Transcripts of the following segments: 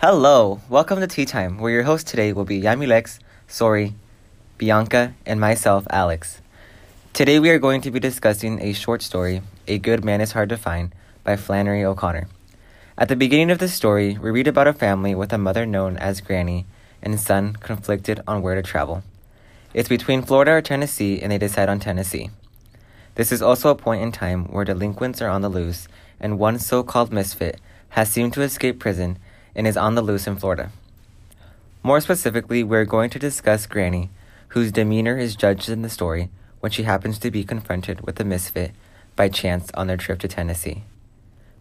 Hello, welcome to Tea Time, where your host today will be Yamilex, Sori, Bianca, and myself, Alex. Today we are going to be discussing a short story, A Good Man is Hard to Find, by Flannery O'Connor. At the beginning of the story, we read about a family with a mother known as Granny and son conflicted on where to travel. It's between Florida or Tennessee, and they decide on Tennessee. This is also a point in time where delinquents are on the loose, and one so called misfit has seemed to escape prison and is on the loose in Florida. More specifically, we're going to discuss Granny, whose demeanor is judged in the story when she happens to be confronted with a misfit by chance on their trip to Tennessee.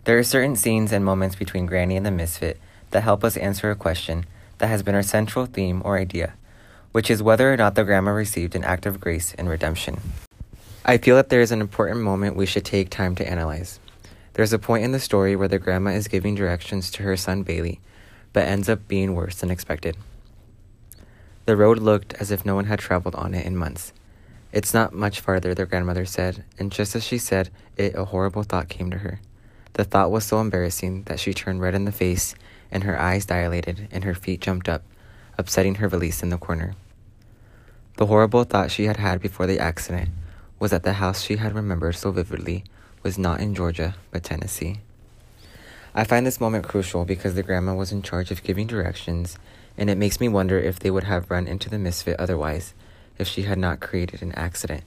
There are certain scenes and moments between Granny and the misfit that help us answer a question that has been our central theme or idea, which is whether or not the grandma received an act of grace and redemption. I feel that there is an important moment we should take time to analyze. There's a point in the story where the grandma is giving directions to her son Bailey, but ends up being worse than expected. The road looked as if no one had traveled on it in months. It's not much farther, their grandmother said, and just as she said it, a horrible thought came to her. The thought was so embarrassing that she turned red in the face and her eyes dilated and her feet jumped up, upsetting her valise in the corner. The horrible thought she had had before the accident was that the house she had remembered so vividly was not in Georgia, but Tennessee. I find this moment crucial because the grandma was in charge of giving directions, and it makes me wonder if they would have run into the misfit otherwise if she had not created an accident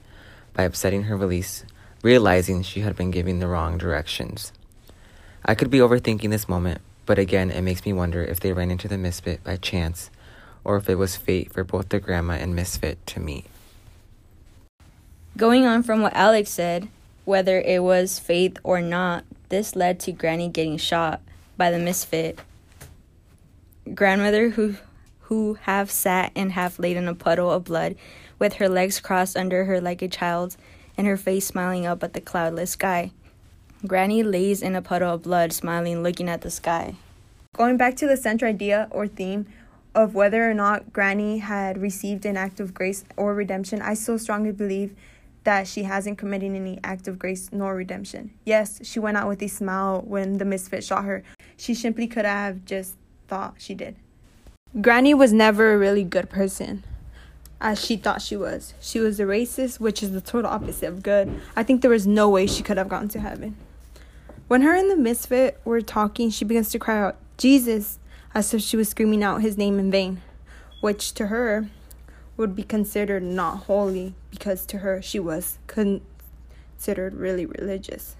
by upsetting her valise, realizing she had been giving the wrong directions. I could be overthinking this moment, but again, it makes me wonder if they ran into the misfit by chance or if it was fate for both the grandma and misfit to meet. Going on from what Alex said, whether it was faith or not, this led to Granny getting shot by the misfit. Grandmother who who half sat and half laid in a puddle of blood with her legs crossed under her like a child's and her face smiling up at the cloudless sky. Granny lays in a puddle of blood, smiling, looking at the sky. Going back to the central idea or theme of whether or not Granny had received an act of grace or redemption, I so strongly believe that she hasn't committed any act of grace nor redemption. Yes, she went out with a smile when the misfit shot her. She simply could have just thought she did. Granny was never a really good person as she thought she was. She was a racist, which is the total opposite of good. I think there was no way she could have gone to heaven. When her and the misfit were talking, she begins to cry out, Jesus, as if she was screaming out his name in vain, which to her would be considered not holy because to her she was considered really religious.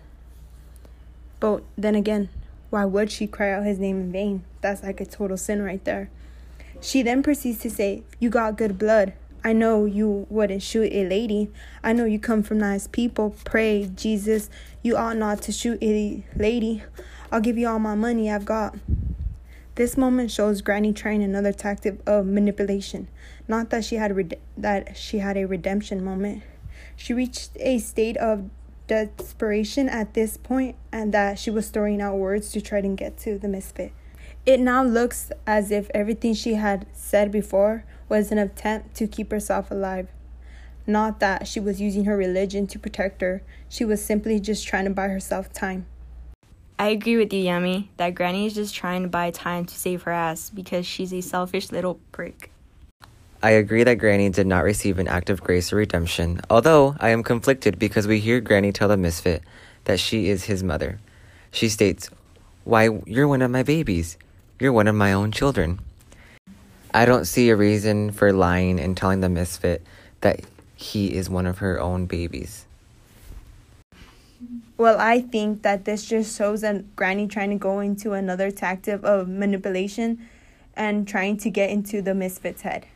But then again, why would she cry out his name in vain? That's like a total sin right there. She then proceeds to say, You got good blood. I know you wouldn't shoot a lady. I know you come from nice people. Pray, Jesus, you ought not to shoot a lady. I'll give you all my money I've got. This moment shows Granny trying another tactic of manipulation. Not that she had red- that she had a redemption moment. She reached a state of desperation at this point and that she was throwing out words to try to get to the misfit. It now looks as if everything she had said before was an attempt to keep herself alive. Not that she was using her religion to protect her, she was simply just trying to buy herself time. I agree with you, Yami, that Granny is just trying to buy time to save her ass because she's a selfish little prick. I agree that Granny did not receive an act of grace or redemption, although I am conflicted because we hear Granny tell the misfit that she is his mother. She states, Why, you're one of my babies. You're one of my own children. I don't see a reason for lying and telling the misfit that he is one of her own babies. Well, I think that this just shows that Granny trying to go into another tactic of manipulation and trying to get into the misfit's head.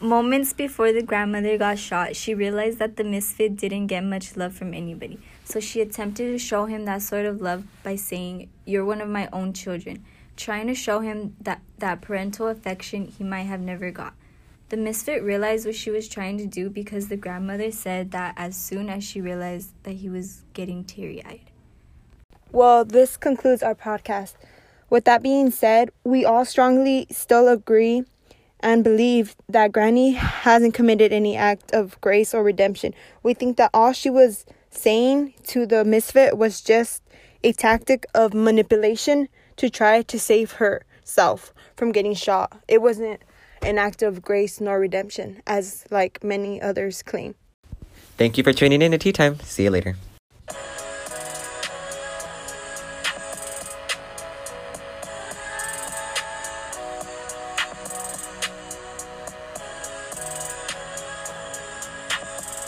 Moments before the grandmother got shot, she realized that the misfit didn't get much love from anybody. So she attempted to show him that sort of love by saying, You're one of my own children trying to show him that, that parental affection he might have never got. The misfit realized what she was trying to do because the grandmother said that as soon as she realized that he was getting teary eyed. Well, this concludes our podcast. With that being said, we all strongly still agree and believe that Granny hasn't committed any act of grace or redemption. We think that all she was saying to the misfit was just a tactic of manipulation to try to save herself from getting shot. It wasn't an act of grace nor redemption, as like many others claim. Thank you for tuning in to Tea Time. See you later.